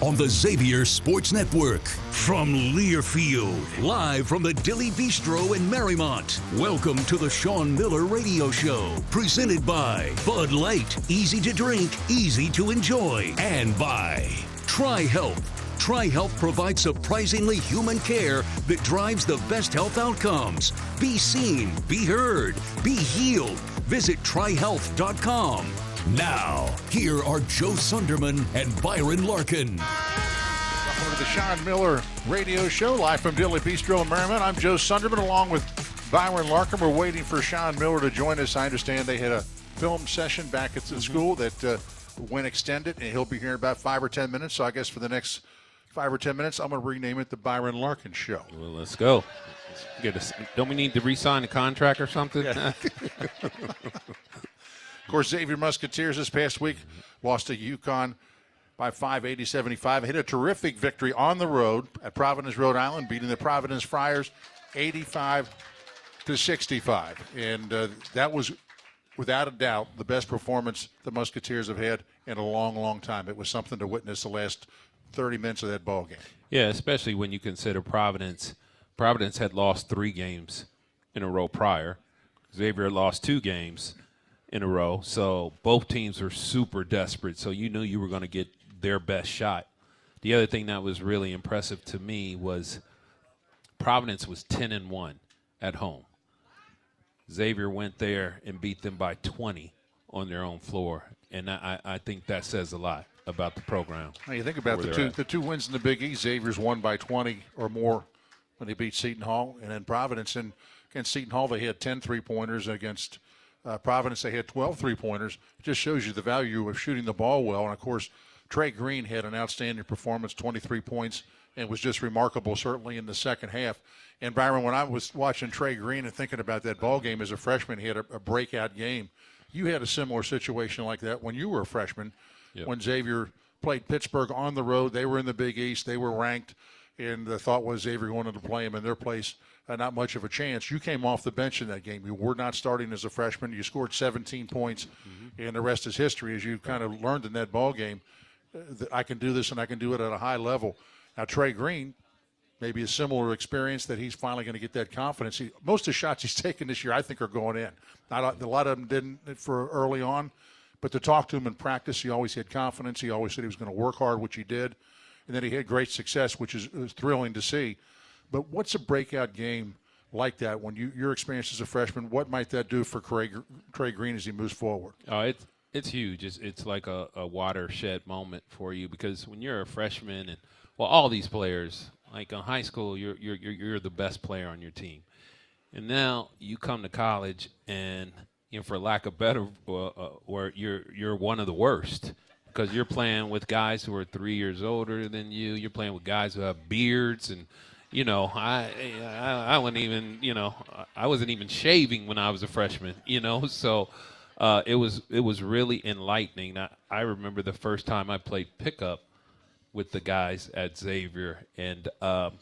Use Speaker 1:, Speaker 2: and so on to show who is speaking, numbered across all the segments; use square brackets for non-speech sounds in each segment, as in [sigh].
Speaker 1: On the Xavier Sports Network. From Learfield, live from the Dilly Bistro in Mariemont. Welcome to the Sean Miller Radio Show, presented by Bud Light, easy to drink, easy to enjoy, and by TriHealth. Tri Health provides surprisingly human care that drives the best health outcomes. Be seen, be heard, be healed. Visit trihealth.com. Now, here are Joe Sunderman and Byron Larkin.
Speaker 2: Welcome to the Sean Miller Radio Show, live from Dilly Bistro in Mariemont. I'm Joe Sunderman, along with Byron Larkin. We're waiting for Sean Miller to join us. I understand they had a film session back at the school that uh, went extended, and he'll be here in about five or ten minutes. So I guess for the next five or ten minutes, I'm going to rename it the Byron Larkin Show.
Speaker 3: Well, let's go. Let's get us. Don't we need to re-sign the contract or something? [laughs] [laughs]
Speaker 2: Of course, Xavier Musketeers this past week lost to UConn by 5, 80 75. Hit a terrific victory on the road at Providence, Rhode Island, beating the Providence Friars 85 to 65. And uh, that was, without a doubt, the best performance the Musketeers have had in a long, long time. It was something to witness the last 30 minutes of that ball game.
Speaker 3: yeah, especially when you consider Providence. Providence had lost three games in a row prior. Xavier lost two games in a row. So both teams were super desperate. So you knew you were going to get their best shot. The other thing that was really impressive to me was Providence was 10 and 1 at home. Xavier went there and beat them by 20 on their own floor. And I, I think that says a lot about the program.
Speaker 2: Now you think about the two
Speaker 3: at.
Speaker 2: the two wins in the Big East. Xavier's won by 20 or more when they beat Seton Hall, and then Providence and against Seton Hall they had 10 three pointers. Against uh, Providence they had 12 three pointers. It just shows you the value of shooting the ball well. And of course, Trey Green had an outstanding performance, 23 points, and was just remarkable, certainly in the second half. And Byron, when I was watching Trey Green and thinking about that ball game as a freshman, he had a, a breakout game. You had a similar situation like that when you were a freshman, when Xavier played Pittsburgh on the road. They were in the Big East. They were ranked, and the thought was Xavier wanted to play them in their place. Uh, not much of a chance. You came off the bench in that game. You were not starting as a freshman. You scored 17 points, and the rest is history. As you kind of learned in that ball game, uh, that I can do this and I can do it at a high level. Now Trey Green, maybe a similar experience that he's finally going to get that confidence. He, most of the shots he's [laughs] taken this year, I think, are going in. Not a, a lot of them didn't for early on, but to talk to him in practice, he always had confidence. He always said he was going to work hard, which he did, and then he had great success, which is thrilling to see. But what's a breakout game like that when you your experience as a freshman? What might that do for Craig, Trey Green as he moves forward?
Speaker 3: Oh, it's it's huge. It's it's like a, a watershed moment for you because when you're a freshman and well, all these players like in high school, you're you're you're, the best player on your team, and now you come to college and you know, for lack of better, uh, uh, where you're you're one of the worst because you're playing with guys who are three years older than you. You're playing with guys who have beards and you know, I, I, I wasn't even, you know, I wasn't even shaving when I was a freshman, [laughs] you know, so uh, it was it was really enlightening. I, I remember the first time I played pickup with the guys at Xavier, and um,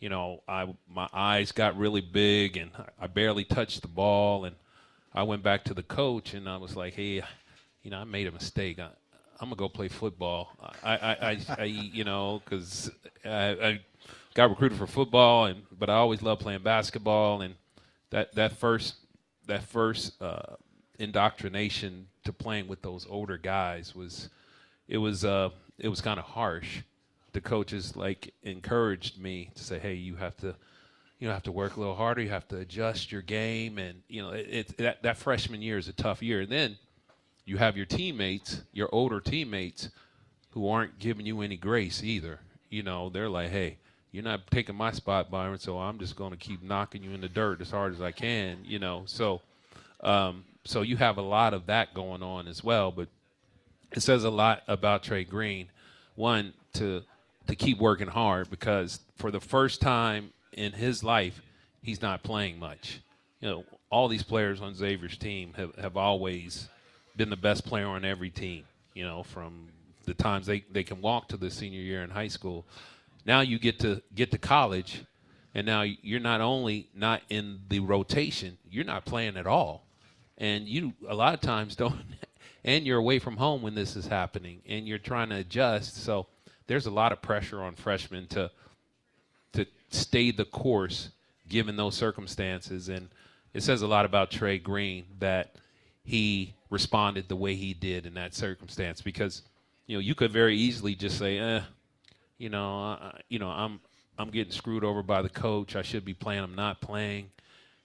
Speaker 3: you know, I my eyes got really big, and I barely touched the ball, and I went back to the coach, and I was like, hey, you know, I made a mistake. I, I'm gonna go play football. I, I, I, I you know, because I, I got recruited for football, and but I always loved playing basketball, and that that first that first uh, indoctrination to playing with those older guys was it was uh, it was kind of harsh. The coaches like encouraged me to say, "Hey, you have to." You know, have to work a little harder. You have to adjust your game, and you know, it, it that that freshman year is a tough year. And then you have your teammates, your older teammates, who aren't giving you any grace either. You know, they're like, hey, you're not taking my spot, Byron, so I'm just going to keep knocking you in the dirt as hard as I can. You know, so um, so you have a lot of that going on as well. But it says a lot about Trey Green. One to to keep working hard because for the first time in his life, he's not playing much. You know, all these players on Xavier's team have, have always been the best player on every team. You know, from the times they, they can walk to the senior year in high school. Now you get to get to college, and now you're not only not in the rotation, you're not playing at all, and you a lot of times [laughs] don't. And you're away from home when this is happening, and you're trying to adjust. So there's a lot of pressure on freshmen to to stay the course given those circumstances. And it says a lot about Trey Green that he responded the way he did in that circumstance because you know you could very easily just say, eh, you know, uh, you know, I'm I'm getting screwed over by the coach. I should be playing. I'm not playing,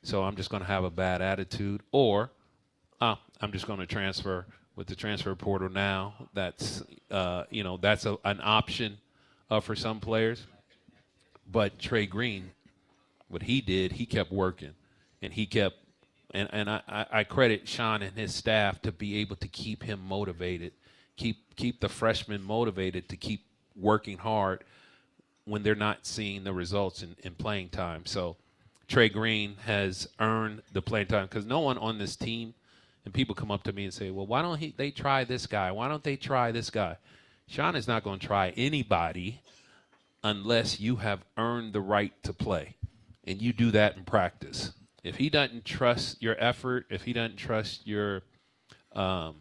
Speaker 3: so I'm just going to have a bad attitude, or uh, I'm just going to transfer with the transfer portal now. That's uh, you know that's a, an option uh, for some players. But Trey Green, what he did, he kept working, and he kept, and and I, I credit Sean and his staff to be able to keep him motivated, keep keep the freshmen motivated to keep working hard when they're not seeing the results in, in playing time. So Trey Green has earned the playing time because no one on this team – and people come up to me and say, "Well, why don't he, they try this guy? Why don't they try this guy?" Sean is not going to try anybody unless you have earned the right to play, and you do that in practice. If he doesn't trust your effort, if he doesn't trust your um,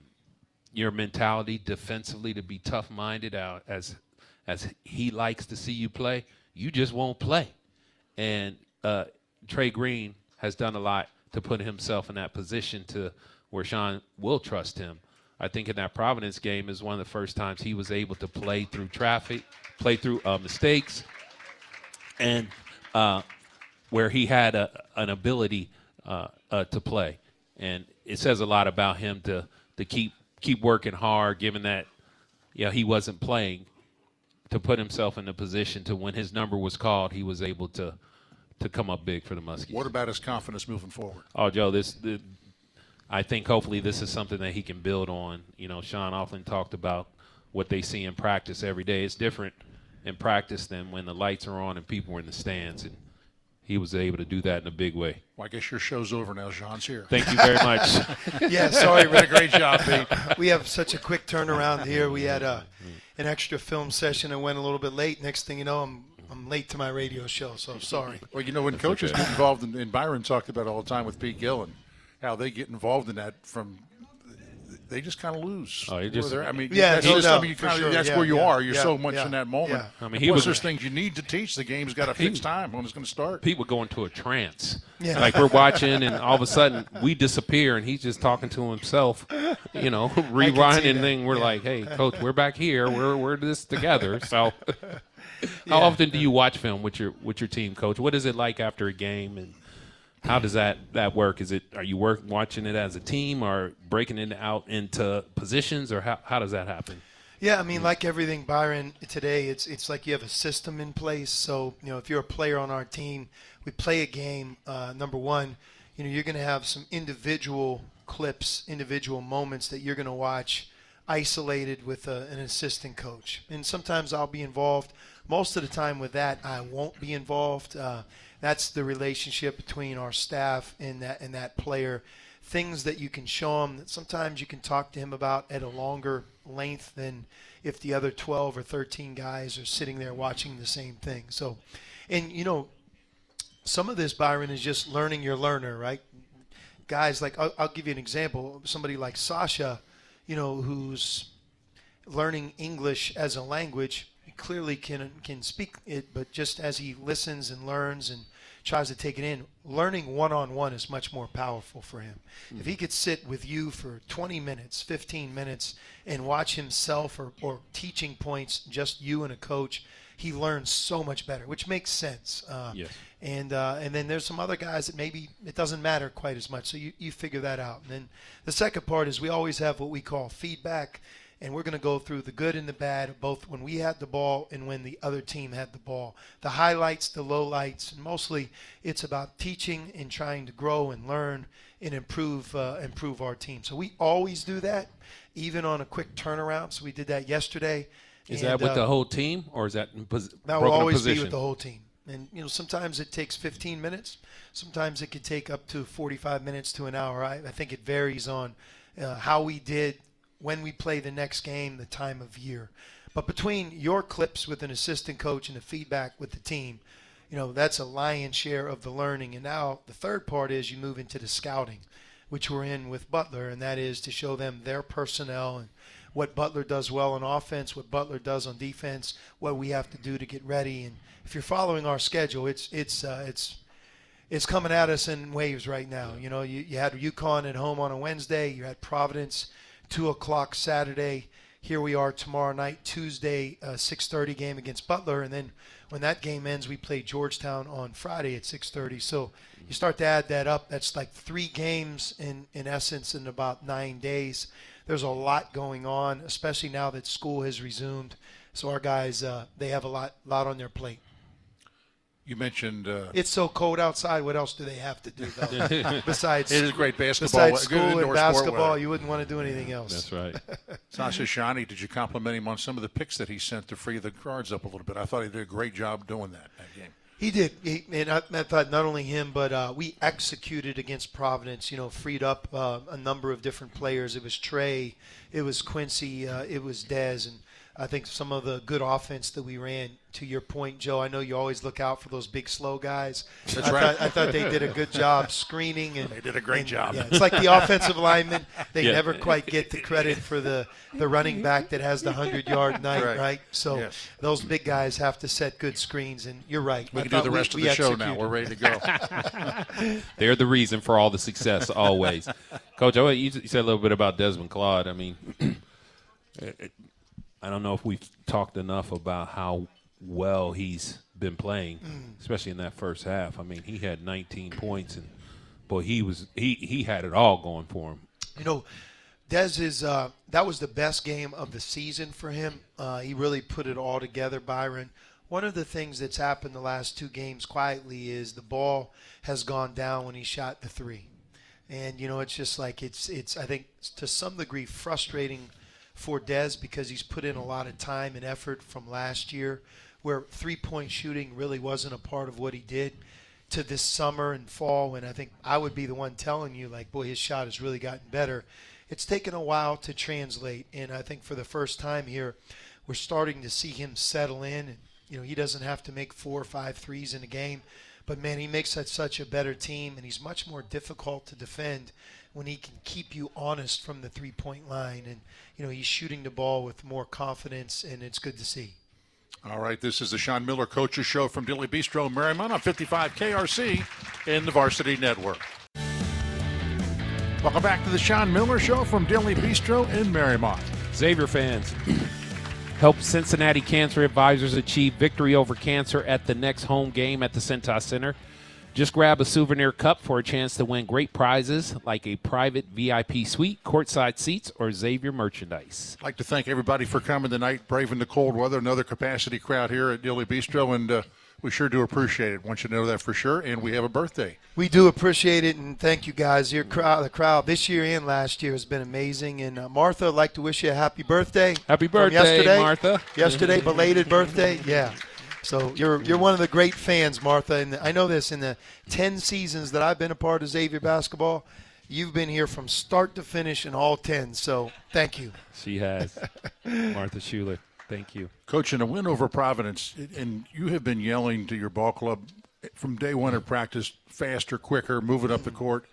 Speaker 3: your mentality defensively to be tough-minded out as as he likes to see you play, you just won't play. And uh, Trey Green has done a lot to put himself in that position to where Sean will trust him. I think in that Providence game is one of the first times he was able to play through traffic, play through uh, mistakes, and uh, where he had a, an ability uh, uh, to play. And it says a lot about him to to keep keep working hard, given that you know, he wasn't playing, to put himself in a position to when his number was called, he was able to to come up big for the Muskies.
Speaker 2: What about his confidence moving forward?
Speaker 3: Oh, Joe, this the, I think hopefully this is something that he can build on. You know, Sean often talked about what they see in practice every day. It's different in practice than when the lights are on and people are in the stands. And he was able to do that in a big way.
Speaker 2: Well, I guess your show's over now. Sean's here.
Speaker 3: Thank you very much. [laughs]
Speaker 4: yeah, sorry,
Speaker 2: Did a great job, Pete.
Speaker 4: We have such a quick turnaround here. We had a, an extra film session and went a little bit late. Next thing you know, I'm I'm late to my radio show, so sorry.
Speaker 2: Well, you know, when coaches get involved, in, and Byron talked about it all the time with Pete Gillen, how they get involved in that from they just kind of lose.
Speaker 3: Oh, you just-
Speaker 2: I mean,
Speaker 4: Yeah,
Speaker 2: that's,
Speaker 4: no,
Speaker 2: just,
Speaker 4: no,
Speaker 2: I mean, you kinda,
Speaker 4: sure.
Speaker 2: that's
Speaker 4: Yeah,
Speaker 2: where you
Speaker 4: yeah,
Speaker 2: are. You're
Speaker 4: yeah,
Speaker 2: so much
Speaker 4: yeah,
Speaker 2: in that moment.
Speaker 4: yeah.
Speaker 3: I mean, he
Speaker 2: Plus,
Speaker 3: was-
Speaker 2: there's things you need to teach. The game's got a fixed time when it's going to start.
Speaker 3: Pete would go into a trance.
Speaker 4: Yeah.
Speaker 3: Like we're watching, and all of a sudden we disappear, and he's just talking to himself, you know, [laughs] rewinding.
Speaker 4: that.
Speaker 3: Thing. We're
Speaker 4: Yeah.
Speaker 3: like, "Hey, coach, we're back here. We're we're this together." [laughs] So, how often do you watch film with your with your team, coach? What is it like after a game, and how does that that work? Is it are you work watching it as a team, or breaking it out into positions, or how how does that happen?
Speaker 4: Yeah, I mean, like everything, Byron. Today, it's it's like you have a system in place. So you know, if you're a player on our team, we play a game. Uh, number one, you know, you're going to have some individual clips, individual moments that you're going to watch isolated with a, an assistant coach. And sometimes I'll be involved. Most of the time with that, I won't be involved. Uh, that's the relationship between our staff and that and that player. Things that you can show him that sometimes you can talk to him about at a longer length than if the other 12 or 13 guys are sitting there watching the same thing. So, and you know, some of this Byron is just learning your learner, right? Guys, like I'll, I'll give you an example. Somebody like Sasha, you know, who's learning English as a language, clearly can can speak it, but just as he listens and learns and tries to take it in, learning one on one is much more powerful for him. If he could sit with you for 20 minutes, 15 minutes, and watch himself or, or teaching points, just you and a coach, he learns so much better, which makes sense. Uh,
Speaker 3: Yes.
Speaker 4: and uh, and then there's some other guys that maybe it doesn't matter quite as much. So you, you figure that out. And then the second part is we always have what we call feedback, and we're going to go through the good and the bad both when we had the ball and when the other team had the ball. The highlights, the lowlights, and mostly it's about teaching and trying to grow and learn and improve uh, improve our team. So we always do that, even on a quick turnaround. So we did that yesterday.
Speaker 3: Is
Speaker 4: And,
Speaker 3: that with
Speaker 4: uh,
Speaker 3: the whole team, or is that in pos-
Speaker 4: that will always be with the whole team. And you know, sometimes it takes 15 minutes. Sometimes it could take up to 45 minutes to an hour. I, I think it varies on uh, how we did when we play the next game, the time of year. But between your clips with an assistant coach and the feedback with the team, you know, that's a lion's share of the learning. And now the third part is you move into the scouting, which we're in with Butler, and that is to show them their personnel and what Butler does well on offense, what Butler does on defense, what we have to do to get ready. And if you're following our schedule, it's it's uh, it's it's coming at us in waves right now. You know, you, you had UConn at home on a Wednesday. You had Providence, two o'clock Saturday. Here we are tomorrow night, Tuesday, uh, 6:30 game against Butler, and then when that game ends, we play Georgetown on Friday at 6:30. So you start to add that up. That's like three games in in essence in about nine days. There's a lot going on, especially now that school has resumed. So our guys, uh, they have a lot lot on their plate.
Speaker 2: You mentioned uh,
Speaker 4: It's so cold outside. What else do they have to do though? [laughs] besides
Speaker 2: It is great basketball,
Speaker 4: Besides
Speaker 2: good
Speaker 4: school and basketball, you wouldn't want to do anything else.
Speaker 3: That's right. [laughs]
Speaker 2: Sasha Ciani, did you compliment him on some of the picks that he sent to free the guards up a little bit? I thought he did a great job doing that that game.
Speaker 4: He did, he, and I, I thought not only him, but uh, we executed against Providence. You know, freed up uh, a number of different players. It was Trey, it was Quincy, uh, it was Dez, and I think some of the good offense that we ran. To your point, Joe, I know you always look out for those big, slow guys.
Speaker 2: That's
Speaker 4: I
Speaker 2: right.
Speaker 4: Thought, I thought they did a good job [laughs] screening, and
Speaker 2: They did a great
Speaker 4: and,
Speaker 2: job.
Speaker 4: Yeah, it's like the offensive linemen; they
Speaker 3: Yeah.
Speaker 4: never quite get the credit for the the running back that has the hundred yard [laughs] night,
Speaker 2: Right.
Speaker 4: right? So
Speaker 2: Yes.
Speaker 4: those big guys have to set good screens, and you're right.
Speaker 2: We
Speaker 4: I
Speaker 2: can do the rest
Speaker 4: we
Speaker 2: of the show now. We're ready to go. [laughs]
Speaker 3: They're the reason for all the success always. Coach, I, you you said a little bit about Desmond Claude. I mean, it- [clears throat] I don't know if we've talked enough about how well he's been playing, especially in that first half. I mean, he had 19 points, and boy, he was he he had it all going for him.
Speaker 4: You know, Dez is uh, that was the best game of the season for him. Uh, he really put it all together, Byron. One of the things that's happened the last two games quietly is the ball has gone down when he shot the three, and you know it's just like it's it's I think to some degree frustrating for Dez because he's put in a lot of time and effort from last year, where three point shooting really wasn't a part of what he did to this summer and fall. When I think I would be the one telling you like boy his shot has really gotten better. It's taken a while to translate. And I think for the first time here we're starting to see him settle in. And you know he doesn't have to make four or five threes in a game but man he makes that such a better team and he's much more difficult to defend when he can keep you honest from the three point line and you know he's shooting the ball with more confidence and it's good to see.
Speaker 2: All right, this is the Sean Miller Coaches Show from Dilly Bistro, Mariemont on 55 KRC in the Varsity Network. Welcome back to the Sean Miller Show from Dilly Bistro in Mariemont.
Speaker 3: Xavier fans, help Cincinnati Cancer Advisors achieve victory over cancer at the next home game at the Cintas Center. Just grab a souvenir cup for a chance to win great prizes like a private VIP suite, courtside seats, or Xavier merchandise.
Speaker 2: I'd like to thank everybody for coming tonight, braving the cold weather. Another capacity crowd here at Dilly Bistro, and uh, we sure do appreciate it. Want you to know that for sure. And we have a birthday.
Speaker 4: We do appreciate it and thank you guys. Your crowd, the crowd this year and last year has been amazing. And uh, Martha, I'd like to wish you a happy birthday.
Speaker 3: Happy birthday,
Speaker 4: yesterday.
Speaker 3: Martha.
Speaker 4: Yesterday, [laughs] belated birthday. Yeah. So you're you're one of the great fans, Martha. And I know this in the ten seasons that I've been a part of Xavier basketball, you've been here from start to finish in all ten. So thank you.
Speaker 3: She has. [laughs] Martha Schuler. Thank you.
Speaker 2: Coach, in a win over Providence, and you have been yelling to your ball club from day one of practice faster, quicker, moving up the court.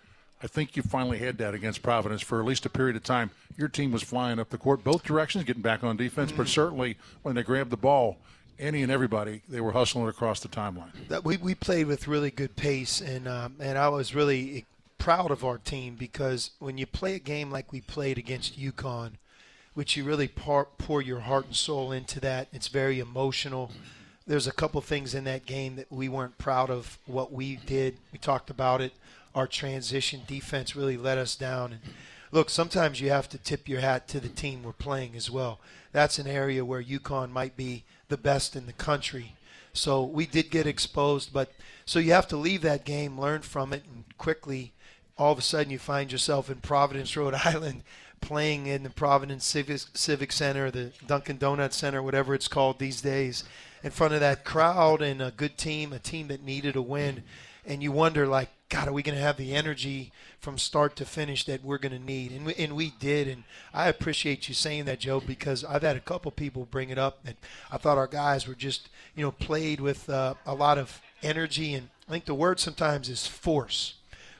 Speaker 2: I think you finally had that against Providence for at least a period of time. Your team was flying up the court, both directions, getting back on defense, but certainly when they grabbed the ball, any and everybody, they were hustling across the timeline.
Speaker 4: that we, we played with really good pace and um, and I was really proud of our team because when you play a game like we played against UConn, which you really pour, pour your heart and soul into that, it's very emotional. There's a couple things in that game that we weren't proud of what we did. We talked about it. Our transition defense really let us down. And look, sometimes you have to tip your hat to the team we're playing as well. That's an area where UConn might be the best in the country. So we did get exposed, but so you have to leave that game, learn from it, and quickly all of a sudden you find yourself in Providence, Rhode [laughs] Island, playing in the Providence Civic, Civic Center, the Dunkin' Donuts Center, whatever it's called these days, in front of that crowd and a good team, a team that needed a win. And you wonder, like, God, are we going to have the energy from start to finish that we're going to need? And we, and we did. And I appreciate you saying that, Joe, because I've had a couple people bring it up that I thought our guys were just, you know, played with uh, a lot of energy. And I think the word sometimes is force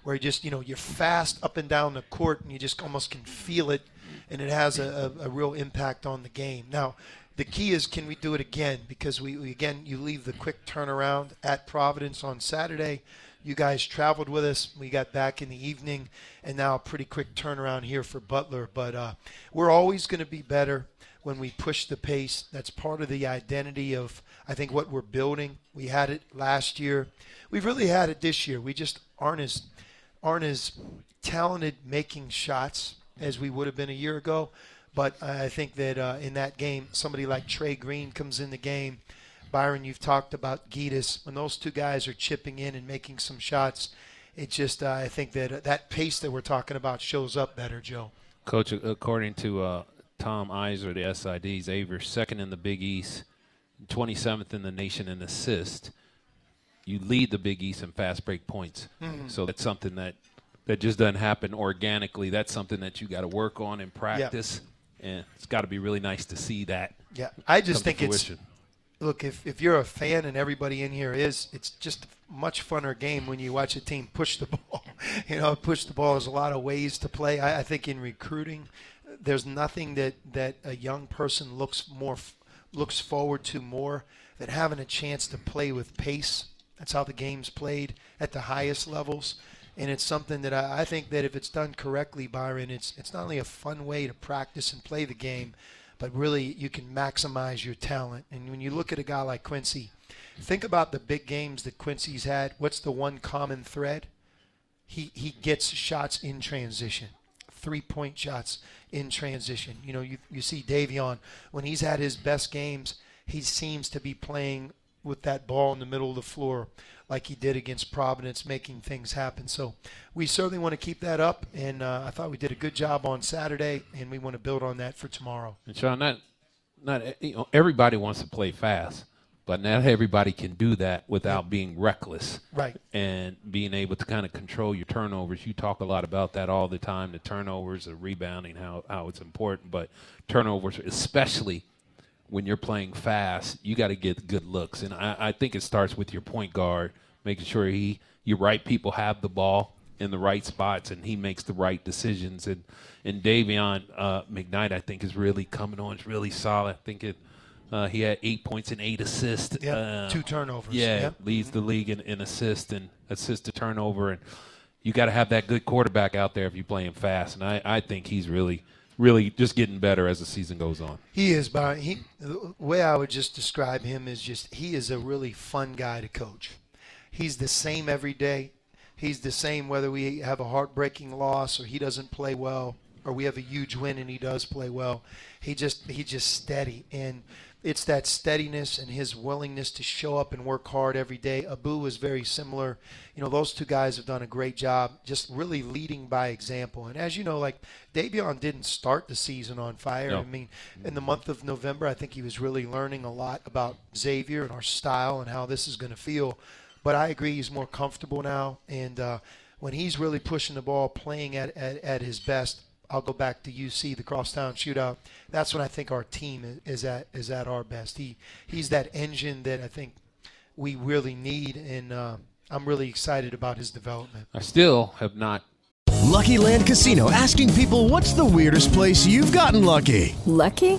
Speaker 4: where you just you know you're fast up and down the court and you just almost can feel it and it has a, a, a real impact on the game. Now the key is can we do it again? Because we, we again you leave the quick turnaround at providence on saturday. You guys traveled with us. We got back in the evening and now a pretty quick turnaround here for butler. But uh, we're always going to be better when we push the pace. That's part of the identity of i think what we're building. We had it last year. We've really had it this year. We just aren't as aren't as talented making shots as we would have been a year ago. But I think that uh, in that game, somebody like Trey Green comes in the game. Byron, you've talked about Gytis. When those two guys are chipping in and making some shots, it just uh, I think that uh, that pace that we're talking about shows up better, Joe.
Speaker 3: Coach, according to uh, Tom Eiser, the SIDs, Xavier's second in the Big East, 27th in the nation in assists you lead the Big East in fast break points. Mm-hmm. So that's something that that just doesn't happen organically. That's something that you got to work on and practice, yeah. and it's got to be really nice to see that.
Speaker 4: Yeah, I just think it's look if if you're a fan and everybody in here is, it's just a much funner game when you watch a team push the [laughs] ball. you know, push the ball. is a lot of ways to play. I, I think in recruiting, there's nothing that that a young person looks more looks forward to more than having a chance to play with pace that's how the game's played at the highest levels. And it's something that I, I think that if it's done correctly, Byron, it's it's not only a fun way to practice and play the game, but really you can maximize your talent. And when you look at a guy like Quincy, think about the big games that Quincy's had. What's the one common thread? He he gets shots in transition, three point shots in transition. You know, you you see Dayvion when he's had his best games, he seems to be playing with that ball in the middle of the floor like he did against Providence, making things happen. So we certainly want to keep that up, and uh, I thought we did a good job on Saturday, and we want to build on that for tomorrow.
Speaker 3: And Sean, not not you know, everybody wants to play fast, but not everybody can do that without being reckless,
Speaker 4: right?
Speaker 3: And being able to kind of control your turnovers. You talk a lot about that all the time. The turnovers, the rebounding, how how it's important, but turnovers, especially when you're playing fast, you got to get good looks, and I, I, think it starts with your point guard, making sure he your right people have the ball in the right spots, and he makes the right decisions. And and Dayvion uh, McKnight, I think, is really coming on. It's really solid. I think it. Uh, he had eight points and eight assists.
Speaker 4: Yeah, uh, two turnovers.
Speaker 3: Yeah,
Speaker 4: yep.
Speaker 3: leads the league in, in assist and assist to turnover. And you got to have that good quarterback out there if you're playing fast. And I, I think he's really really just getting better as the season goes on.
Speaker 4: He is, but he the way I would just describe him is just he is a really fun guy to coach. He's the same every day. He's the same whether we have a heartbreaking loss or he doesn't play well or we have a huge win and he does play well. He just he's just steady and it's that steadiness and his willingness to show up and work hard every day. Abu was very similar. You know, those two guys have done a great job just really leading by example. And as you know, like Dayvion didn't start the season on fire. No. I mean, in the month of November, I think he was really learning a lot about Xavier and our style and how this is going to feel. But I agree, he's more comfortable now. And uh, when he's really pushing the ball, playing at, at, at his best, I'll go back to UC, the crosstown shootout. That's when I think our team is at is at our best. He he's that engine that I think we really need, and uh, I'm really excited about his development.
Speaker 3: I still have not.
Speaker 5: Lucky Land Casino asking people, "What's the weirdest place you've gotten lucky?"
Speaker 6: Lucky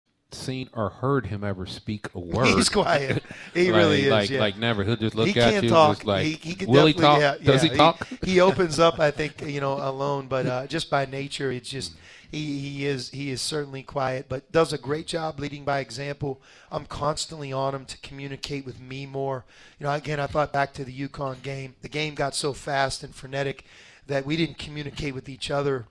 Speaker 3: Seen or heard him ever speak a [laughs] word.
Speaker 4: He's quiet. [laughs] He
Speaker 3: like,
Speaker 4: really is.
Speaker 3: Like,
Speaker 4: yeah.
Speaker 3: like never. He'll just look at you.
Speaker 4: he
Speaker 3: at
Speaker 4: can't
Speaker 3: you,
Speaker 4: talk.
Speaker 3: like,
Speaker 4: he, he can
Speaker 3: will he talk?
Speaker 4: definitely-
Speaker 3: Does
Speaker 4: yeah,
Speaker 3: he talk?
Speaker 4: He, opens up, I think, you know, alone, but uh, just by nature, it's just he, he is he is certainly quiet, but does a great job leading by example. I'm constantly on him to communicate with me more. You know, again, I thought back to the UConn game. The game got so fast and frenetic that we didn't communicate with each other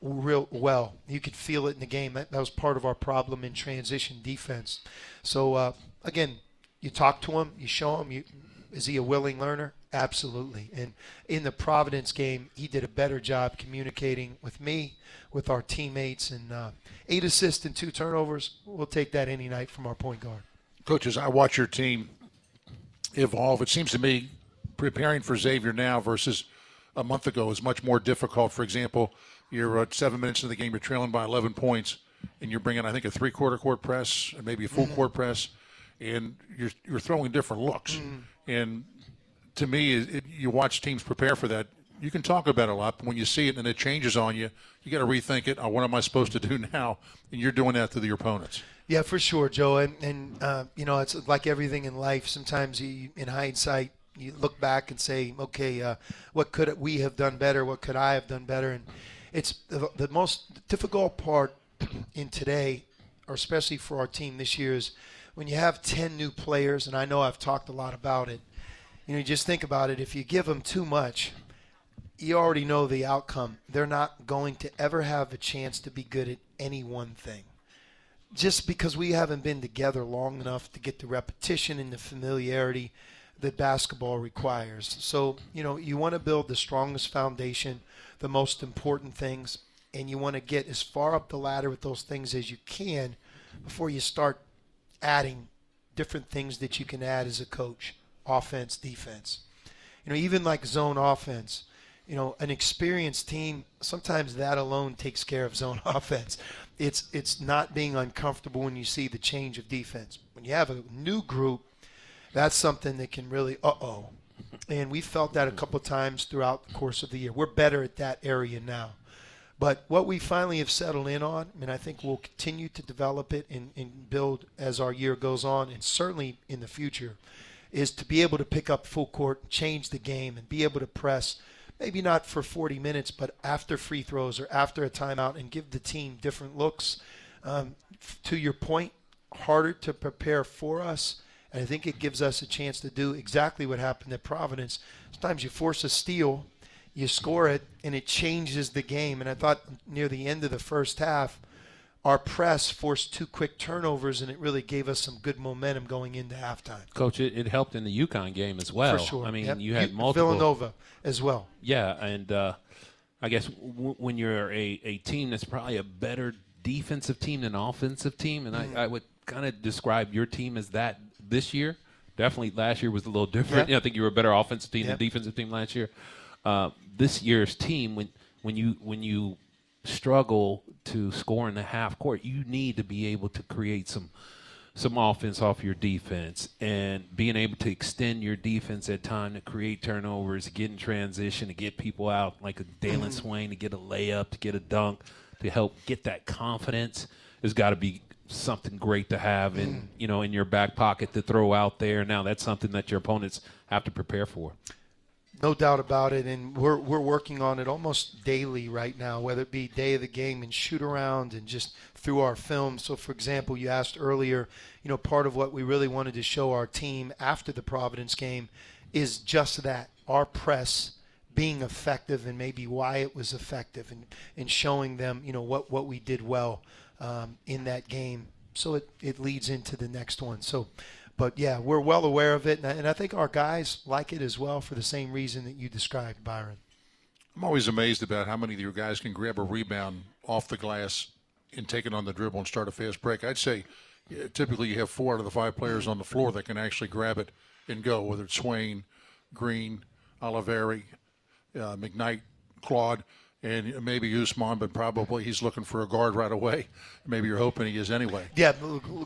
Speaker 4: real well. You could feel it in the game. That, that was part of our problem in transition defense. So uh, again, you talk to him, you show him. You, is he a willing learner? Absolutely. And in the Providence game, he did a better job communicating with me, with our teammates, and uh, eight assists and two turnovers. We'll take that any night from our point guard.
Speaker 2: Coaches, I watch your team evolve. It seems to me preparing for Xavier now versus a month ago is much more difficult. For example, you're seven minutes into the game, you're trailing by 11 points, and you're bringing, I think, a three quarter court press and maybe a full court press, and you're, you're throwing different looks. And to me, it, it, you watch teams prepare for that. You can talk about it a lot, but when you see it and it changes on you, you got to rethink it. Oh, what am I supposed to do [laughs] now? And you're doing that to your opponents.
Speaker 4: Yeah, for sure, Joe. And, and uh, you know, it's like everything in life. Sometimes you, in hindsight, you look back and say, okay, uh, what could we have done better? What could I have done better? And it's the, the most difficult part in today, or especially for our team this year, is when you have 10 new players, and I know I've talked a lot about it. You know, just think about it. If you give them too much, you already know the outcome. They're not going to ever have a chance to be good at any one thing just because we haven't been together long enough to get the repetition and the familiarity that basketball requires. So, you know, you want to build the strongest foundation, the most important things, and you want to get as far up the ladder with those things as you can before you start adding different things that you can add as a coach offense, defense. You know, even like zone offense you know, an experienced team, sometimes that alone takes care of zone [laughs] offense. It's it's not being uncomfortable when you see the change of defense. When you have a new group, that's something that can really uh oh. And we felt that a couple of times throughout the course of the year. We're better at that area now. But what we finally have settled in on, and I think we'll continue to develop it and, and build as our year goes on, and certainly in the future, is to be able to pick up full court, change the game, and be able to press maybe not for 40 minutes, but after free throws or after a timeout and give the team different looks. Um, to your point, harder to prepare for us. And I think it gives us a chance to do exactly what happened at Providence. Sometimes you force a steal, you score it, and it changes the game. And I thought near the end of the first half, our press forced two quick turnovers, and it really gave us some good momentum going into halftime.
Speaker 3: Coach, it, it helped in the UConn game as well.
Speaker 4: For sure.
Speaker 3: I mean,
Speaker 4: Yep.
Speaker 3: you had multiple.
Speaker 4: Villanova as well.
Speaker 3: Yeah, and uh, I guess w- when you're a, a team that's probably a better defensive team than offensive team, and
Speaker 4: Mm-hmm.
Speaker 3: I, I would kind of describe your team as that this year. Definitely, last year was a little different.
Speaker 4: Yeah. [laughs]
Speaker 3: I think you were a better offensive team
Speaker 4: Yeah.
Speaker 3: than defensive team last year. Uh, this year's team, when when you when you struggle to score in the half court, you need to be able to create some some offense off your defense and being able to extend your defense at time to create turnovers, get in transition, to get people out like a Dailyn Swain to get a layup, to get a dunk, to help get that confidence has got to be something great to have in mm. you know in your back pocket to throw out there. Now that's something that your opponents have to prepare for.
Speaker 4: No doubt about it, and we're we're working on it almost daily right now, whether it be day of the game and shoot around and just through our film. So, for example, you asked earlier, you know, part of what we really wanted to show our team after the Providence game is just that our press being effective and maybe why it was effective and, and showing them, you know, what, what we did well um, in that game. So it, it leads into the next one. So, but yeah, we're well aware of it, and I, and I think our guys like it as well for the same reason that you described, Byron.
Speaker 2: I'm always amazed about how many of your guys can grab a rebound off the glass and take it on the dribble and start a fast break. I'd say typically you have four out of the five players on the floor that can actually grab it and go, whether it's Swain, Green, Olivari, uh, McKnight, Claude. And maybe Ousmane, but probably he's looking for a guard right away. Maybe you're hoping he is anyway.
Speaker 4: Yeah,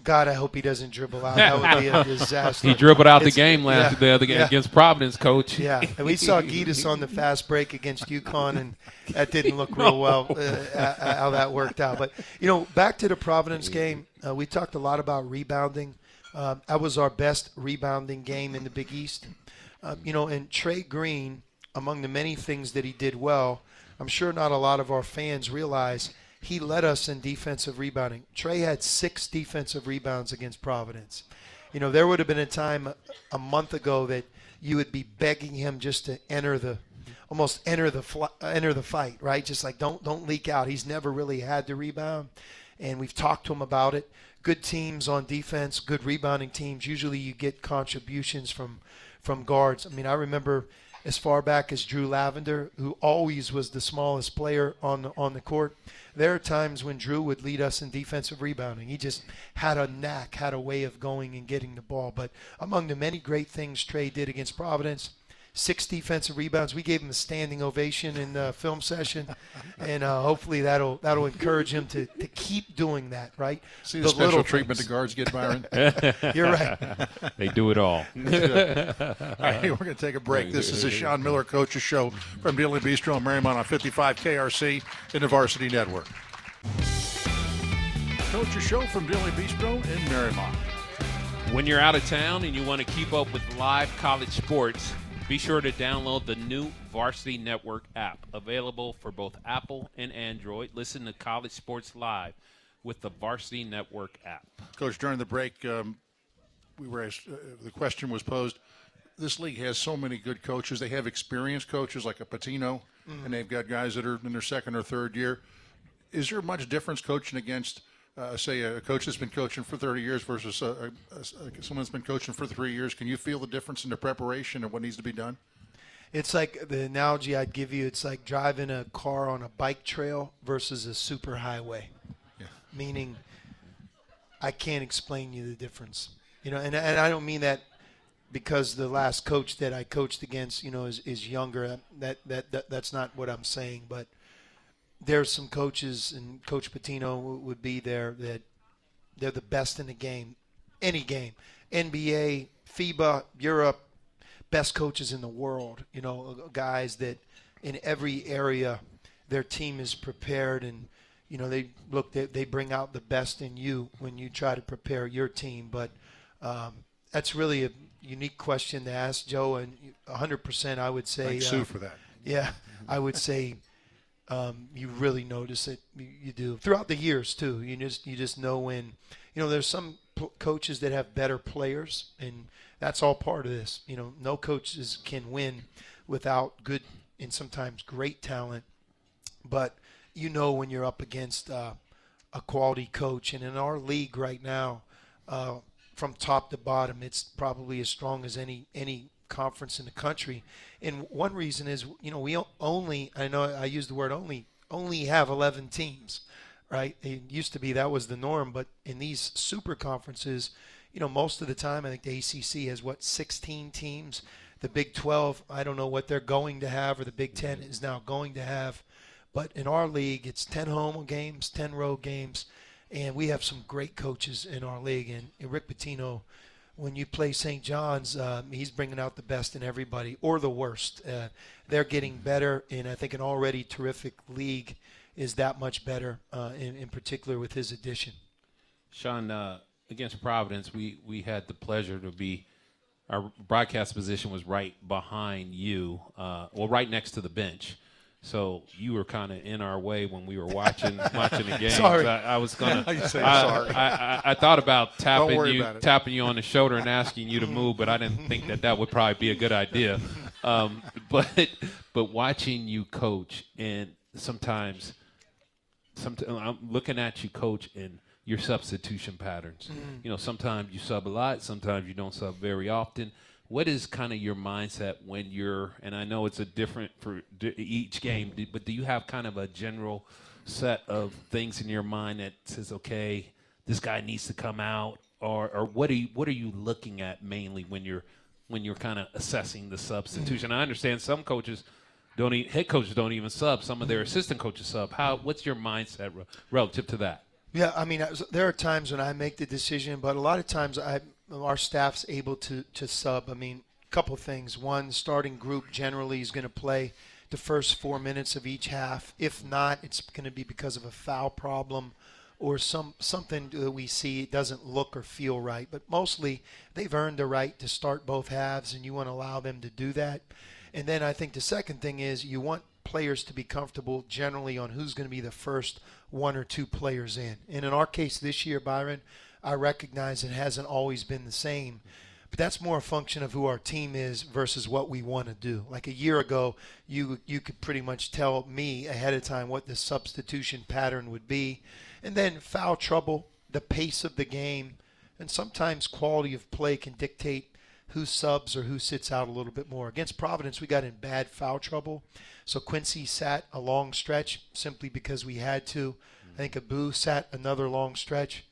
Speaker 4: God, I hope he doesn't dribble out. That would be a [laughs] disaster.
Speaker 3: he dribbled out
Speaker 4: It's-
Speaker 3: the game last
Speaker 4: yeah,
Speaker 3: the other game
Speaker 4: yeah.
Speaker 3: against Providence, coach.
Speaker 4: Yeah, and we saw Gytis on the fast break against UConn, and that didn't look real [laughs] well uh, uh, how that worked out. But you know, back to the Providence game, uh, we talked a lot about rebounding. Um, that was our best rebounding game in the Big East. Uh, you know, and Trey Green, among the many things that he did well, I'm sure not a lot of our fans realize he led us in defensive rebounding. Trey had six defensive rebounds against Providence. You know, there would have been a time a month ago that you would be begging him just to enter the almost enter the fl- enter the fight, right? Just like don't don't leak out. He's never really had to rebound, and we've talked to him about it. Good teams on defense, good rebounding teams. Usually, you get contributions from from guards. I mean, I remember as far back as Drew Lavender, who always was the smallest player on on the court. There are times when Drew would lead us in defensive rebounding. He just had a knack, had a way of going and getting the ball. But among the many great things Trey did against Providence, six defensive rebounds. We gave him a standing ovation in the film session, and uh, hopefully that'll that'll encourage him to, to keep doing that. Right?
Speaker 2: See the, special treatment the guards get, Byron. [laughs]
Speaker 4: You're right.
Speaker 3: they do it all. [laughs]
Speaker 2: all right, [laughs] we're going to take a break. This is the Sean Miller Coaches Show from Dilly Bistro in Mariemont on 55 KRC in the Varsity Network. Coaches Show from Dilly Bistro in Mariemont.
Speaker 3: When you're out of town and you want to keep up with live college sports, be sure to download the new Varsity Network app, available for both Apple and Android. Listen to college sports live with the Varsity Network app.
Speaker 2: Coach, during the break, um, we were asked, uh, the question was posed. This league has so many good coaches. They have experienced coaches like a Pitino,
Speaker 4: Mm-hmm.
Speaker 2: and they've got guys that are in their second or third year. Is there much difference coaching against, uh, say, a coach that's been coaching for 30 years versus a, a, a, someone that's been coaching for three years? Can you feel the difference in the preparation and what needs to be done?
Speaker 4: It's like the analogy I'd give you. It's like driving a car on a bike trail versus a super highway.
Speaker 2: Yeah.
Speaker 4: Meaning, I can't explain you the difference. You know, and, and I don't mean that because the last coach that I coached against, you know, is, is younger. That, that that that's not what I'm saying. But there's some coaches, and Coach Pitino would be there that they're the best in the game, any game, NBA, FIBA, Europe, best coaches in the world. You know, guys that in every area their team is prepared and you know they look they, they bring out the best in you when you try to prepare your team. But um, that's really a unique question to ask Joe, and 100% I would say.
Speaker 2: Thank Sue for that.
Speaker 4: Yeah, I would say um, you really notice it. You, you do throughout the years too. You just you just know when you know there's some p- coaches that have better players, and that's all part of this. You know, no coaches can win without good and sometimes great talent, but you know when you're up against uh, a quality coach, and in our league right now. Uh, from top to bottom, it's probably as strong as any any conference in the country. And one reason is, you know, we only I know I use the word only only have 11 teams, right? It used to be that was the norm, but in these super conferences, you know, most of the time I think the ACC has what 16 teams. The Big 12, I don't know what they're going to have, or the Big 10 mm-hmm. is now going to have. But in our league, it's 10 home games, 10 road games and we have some great coaches in our league. And, and Rick Pitino, when you play St. John's, um, he's bringing out the best in everybody or the worst. Uh, they're getting better, and I think an already terrific league is that much better, uh, in, in particular with his addition.
Speaker 3: Sean, uh, against Providence, we, we had the pleasure to be. Our broadcast position was right behind you, uh, well, right next to the bench. So you were kind of in our way when we were watching [laughs] watching the game.
Speaker 4: Sorry.
Speaker 3: I, I was gonna. [laughs] I,
Speaker 2: sorry.
Speaker 3: I, I, I thought about tapping you
Speaker 2: about
Speaker 3: tapping you on the shoulder and asking you to move, but I didn't think that that would probably be a good idea. Um, [laughs] but but watching you coach and sometimes, sometimes I'm looking at you coach and your substitution patterns. You know, sometimes you sub a lot, sometimes you don't sub very often what is kind of your mindset when you're and i know it's a different for each game but do you have kind of a general set of things in your mind that says okay this guy needs to come out or or what are you what are you looking at mainly when you're when you're kind of assessing the substitution i understand some coaches don't even, head coaches don't even sub. Some of their assistant coaches sub. How? What's your mindset relative to that?
Speaker 4: Yeah, I mean, there are times when I make the decision, but a lot of times I, our staff's able to, to sub. I mean, a couple things. One, starting group generally is going to play the first four minutes of each half. If not, it's going to be because of a foul problem or some something that we see it doesn't look or feel right. But mostly, they've earned the right to start both halves, and you want to allow them to do that. And then I think the second thing is you want players to be comfortable generally on who's going to be the first one or two players in. And in our case this year, Byron, I recognize it hasn't always been the same. But that's more a function of who our team is versus what we want to do. Like a year ago, you you could pretty much tell me ahead of time what the substitution pattern would be. And then foul trouble, the pace of the game, and sometimes quality of play can dictate who subs or who sits out a little bit more. Against Providence, we got in bad foul trouble. So Quincy sat a long stretch simply because we had to. I think Abu sat another long stretch.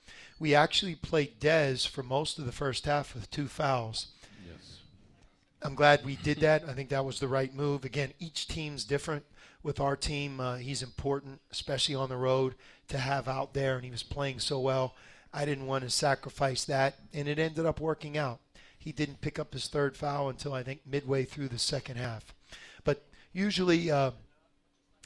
Speaker 4: We actually played Dez for most of the first half with two fouls.
Speaker 3: Yes.
Speaker 4: I'm glad we did that. I think that was the right move. Again, each team's different. With our team, uh, he's important, especially on the road, to have out there, and he was playing so well. I didn't want to sacrifice that, and it ended up working out. He didn't pick up his third foul until I think midway through the second half. But usually uh,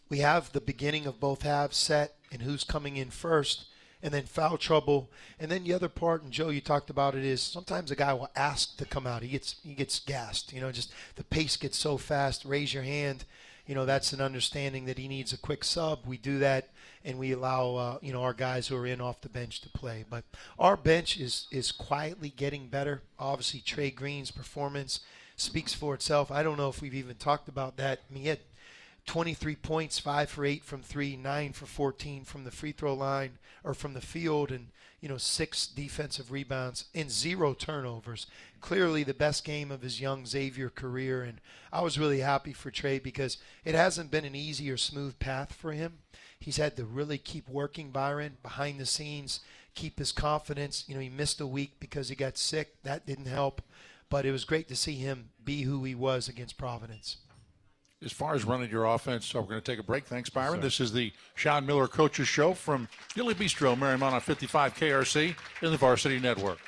Speaker 4: we have the beginning of both halves set and who's coming in first and then foul trouble. And then the other part, and Joe, you talked about it, is sometimes a guy will ask to come out. He gets he gets gassed. You know, just the pace gets so fast. Raise your hand. You know, that's an understanding that he needs a quick sub. We do that and we allow uh, you know our guys who are in off the bench to play. But our bench is is quietly getting better. Obviously, Trey Green's performance speaks for itself. I don't know if we've even talked about that. I mean, he had 23 points, five for eight from three, nine for 14 from the free throw line or from the field, and you know six defensive rebounds and zero turnovers. Clearly, the best game of his young Xavier career, and I was really happy for Trey because it hasn't been an easy or smooth path for him. He's had to really keep working Byron behind the scenes, keep his confidence. You know, he missed a week because he got sick. That didn't help. But it was great to see him be who he was against Providence.
Speaker 2: As far as running your offense, so we're going to take a break. Thanks, Byron. this is the Sean Miller Coaches Show from Dilly Bistro, Mariemont on 55 KRC in the Varsity Network.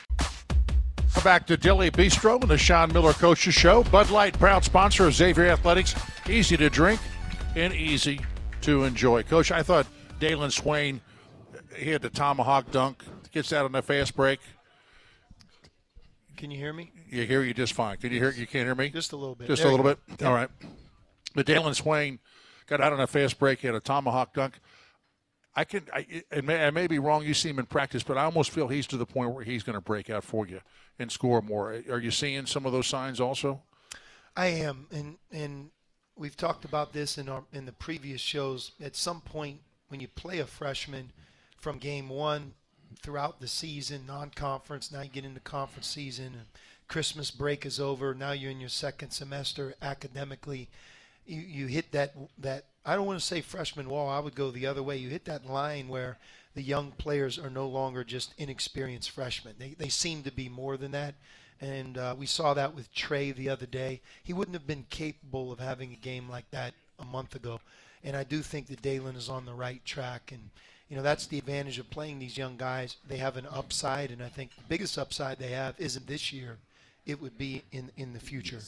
Speaker 2: We're back to Dilly Bistro and the Sean Miller Coaches Show. Bud Light, proud sponsor of Xavier Athletics. Easy to drink and easy to enjoy. Coach, I thought Dailyn Swain, he had the tomahawk dunk, gets out on the fast break.
Speaker 4: Can you hear me?
Speaker 2: You hear you just fine. Can you hear? You can't hear me?
Speaker 4: Just a little bit.
Speaker 2: Just
Speaker 4: there
Speaker 2: a little bit.
Speaker 4: Yeah.
Speaker 2: All right. But Dailyn Swain got out on a fast break. Had a tomahawk dunk. I can. I, it may, I may be wrong. You see him in practice, but I almost feel he's to the point where he's going to break out for you and score more. Are you seeing some of those signs also?
Speaker 4: I am, and and we've talked about this in our in the previous shows. At some point, when you play a freshman from game one throughout the season, non-conference, now you get into conference season, and Christmas break is over. Now you're in your second semester academically. You you hit that that I don't want to say freshman wall. I would go the other way. You hit that line where the young players are no longer just inexperienced freshmen. They they seem to be more than that and uh, we saw that with Trey the other day. He wouldn't have been capable of having a game like that a month ago, and I do think that Dailyn is on the right track. And you know that's the advantage of playing these young guys. They have an upside, and I think the biggest upside they have isn't this year; it would be in in the future.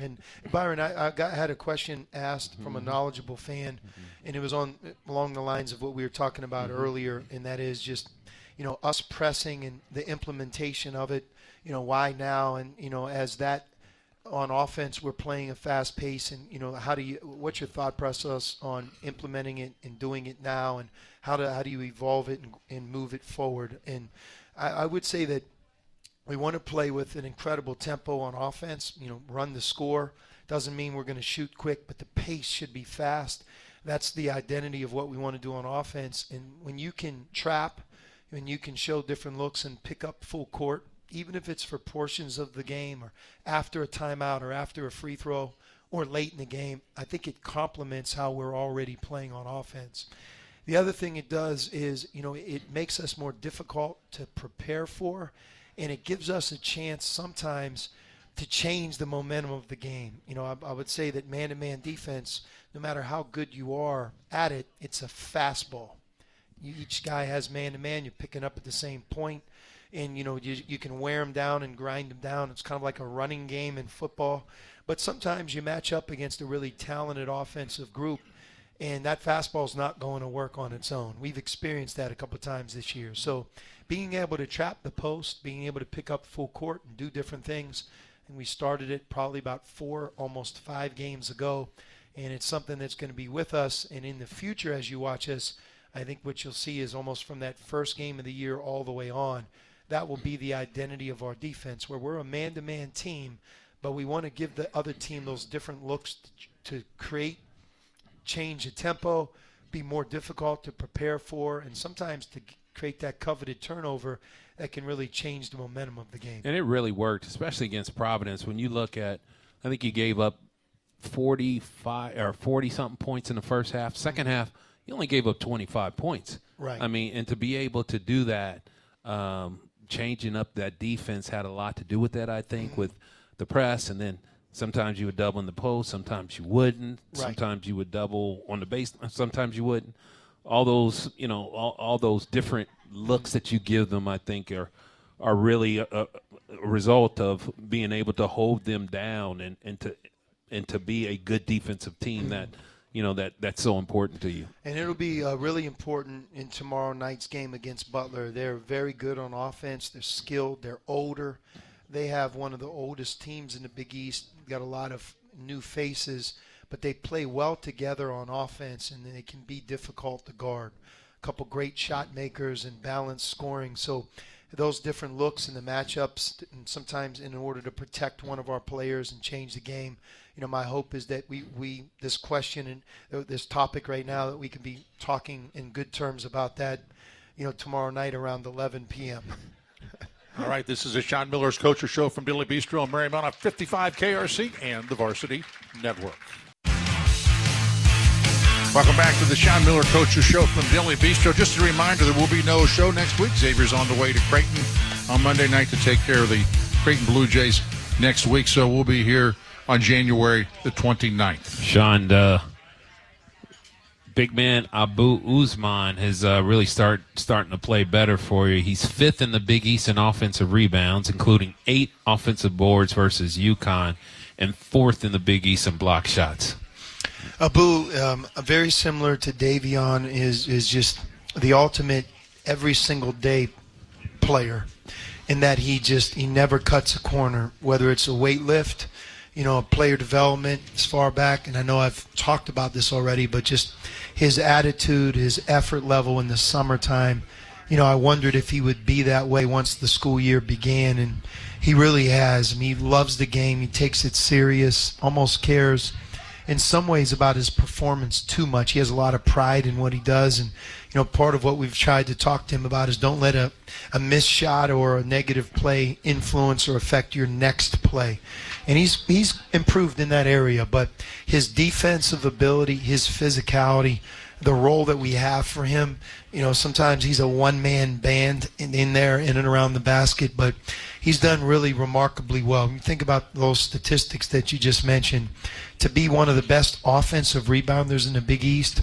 Speaker 4: And Byron, I, I got, had a question asked from a mm-hmm. knowledgeable fan, mm-hmm. and it was on along the lines of what we were talking about mm-hmm. earlier, and that is just, you know, us pressing and the implementation of it. You know, why now? And you know, as that on offense, we're playing a fast pace, and you know, how do you? What's your thought process on implementing it and doing it now, and how do how do you evolve it and, and move it forward? And I, I would say that we want to play with an incredible tempo on offense. You know, run the score. Doesn't mean we're going to shoot quick, but the pace should be fast. That's the identity of what we want to do on offense. And when you can trap, when you can show different looks and pick up full court, even if it's for portions of the game or after a timeout or after a free throw or late in the game, I think it complements how we're already playing on offense. The other thing it does is, you know, it makes us more difficult to prepare for, and it gives us a chance sometimes to change the momentum of the game. You know, I, I would say that man-to-man defense, no matter how good you are at it, it's a fastball. You, each guy has man-to-man. You're picking up at the same point, and you know you, you can wear them down and grind them down. It's kind of like a running game in football. But sometimes you match up against a really talented offensive group, and that fastball's not going to work on its own. We've experienced that a couple of times this year. So being able to trap the post, being able to pick up full court and do different things – and we started it probably about four, almost five games ago. And it's something that's going to be with us. And in the future, as you watch us, I think what you'll see is almost from that first game of the year all the way on, that will be the identity of our defense, where we're a man to man team, but we want to give the other team those different looks to, to create, change the tempo, be more difficult to prepare for, and sometimes to create that coveted turnover that can really change the momentum of the game.
Speaker 3: And it really worked, especially against Providence. When you look at, I think you gave up 45 or 40 something points in the first half. 2nd mm-hmm. half, you only gave up 25 points.
Speaker 4: Right.
Speaker 3: I mean, and to be able to do that, um, changing up that defense had a lot to do with that, I think, mm-hmm. with the press. And then sometimes you would double in the post, sometimes you wouldn't. Right. Sometimes you would double on the base, sometimes you wouldn't. All those, you know, all, all those different – looks that you give them, I think, are are really a, a, result of being able to hold them down and, and to and to be a good defensive team that you know that that's so important to you.
Speaker 4: And it'll be uh, really important in tomorrow night's game against Butler. They're very good on offense. They're skilled. They're older. They have one of the oldest teams in the Big East. Got a lot of new faces, but they play well together on offense, and they can be difficult to guard A couple great shot makers and balanced scoring. So those different looks and the matchups, and sometimes in order to protect one of our players and change the game. You know, my hope is that we, we this question and uh, this topic right now that we can be talking in good terms about that. You know, tomorrow night around 11 p.m. [laughs]
Speaker 2: All right, this is a Sean Miller's Coacher Show from Dilly Bistro and Mariemont on 55 KRC and the Varsity Network. Welcome back to the Sean Miller Coaches Show from Dilly Bistro. Just a reminder, there will be no show next week. Xavier's on the way to Creighton on Monday night to take care of the Creighton Blue Jays next week. So we'll be here on January the 29th.
Speaker 3: Sean, uh, big man Abu Ousmane has uh, really start starting to play better for you. He's fifth in the Big East in offensive rebounds, including eight offensive boards versus UConn, and fourth in the Big East in block shots.
Speaker 4: Abu, um, very similar to Dayvion, is is just the ultimate every single day player, in that he just he never cuts a corner, whether it's a weight lift, you know, player development as far back, and I know I've talked about this already, but just his attitude, his effort level in the summertime. You know, I wondered if he would be that way once the school year began, and he really has. I mean, he loves the game. He takes it serious, almost cares in some ways about his performance too much. He has a lot of pride in what he does, and you know, part of what we've tried to talk to him about is don't let a a missed shot or a negative play influence or affect your next play. And he's he's improved in that area, but his defensive ability, his physicality, the role that we have for him. You know, sometimes he's a one man band in, in there, in and around the basket, but he's done really remarkably well. You think about those statistics that you just mentioned. To be one of the best offensive rebounders in the Big East,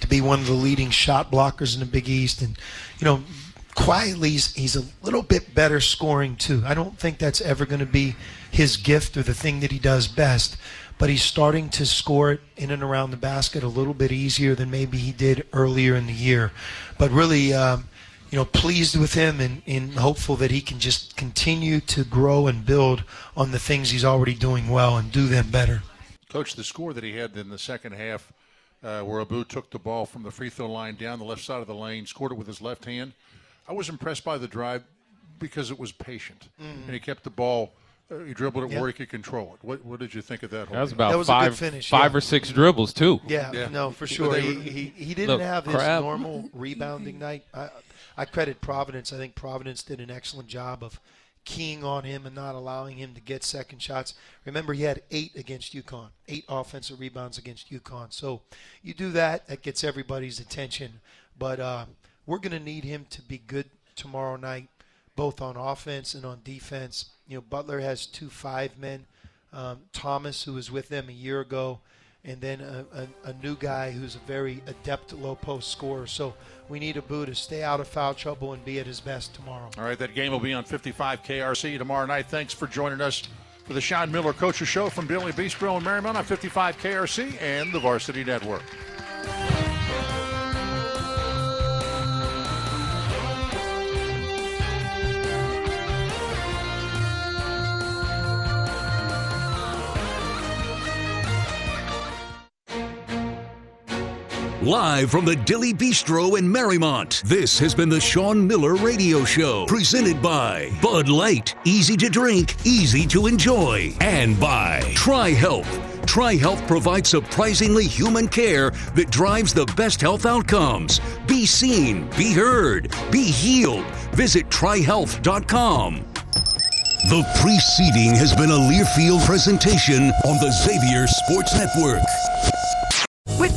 Speaker 4: to be one of the leading shot blockers in the Big East, and, you know, quietly he's, he's a little bit better scoring too. I don't think that's ever going to be his gift or the thing that he does best but he's starting to score it in and around the basket a little bit easier than maybe he did earlier in the year. But really, um, you know, pleased with him and, and hopeful that he can just continue to grow and build on the things he's already doing well and do them better.
Speaker 2: Coach, the score that he had in the second half, uh, where Abu took the ball from the free throw line down the left side of the lane, scored it with his left hand. I was impressed by the drive because it was patient, mm-hmm. and he kept the ball he dribbled it yep. where he could control it. What, what did you think of that?
Speaker 3: That was about
Speaker 4: that was
Speaker 3: five,
Speaker 4: finish,
Speaker 3: five
Speaker 4: yeah.
Speaker 3: or six dribbles too.
Speaker 4: Yeah, yeah. no, for sure. He, he, he didn't Look, have his crab. normal [laughs] rebounding night. I, I credit Providence. I think Providence did an excellent job of keying on him and not allowing him to get second shots. Remember, he had eight against UConn, eight offensive rebounds against UConn. So you do that, that gets everybody's attention. But uh, we're going to need him to be good tomorrow night both on offense and on defense. You know, Butler has two five men. Um, Thomas, who was with them a year ago, and then a, a, a, new guy who's a very adept low post scorer. So we need Abu to stay out of foul trouble and be at his best tomorrow.
Speaker 2: All right, that game will be on 55 KRC tomorrow night. Thanks for joining us for the Sean Miller Coaches Show from Dilly Bistro in Mariemont on 55 KRC and the Varsity Network.
Speaker 1: Live from the Dilly Bistro in Mariemont, this has been the Sean Miller Radio Show, presented by Bud Light, easy to drink, easy to enjoy, and by TriHealth. Tri Health provides surprisingly human care that drives the best health outcomes. Be seen, be heard, be healed. Visit trihealth.com. The preceding has been a Learfield presentation on the Xavier Sports Network.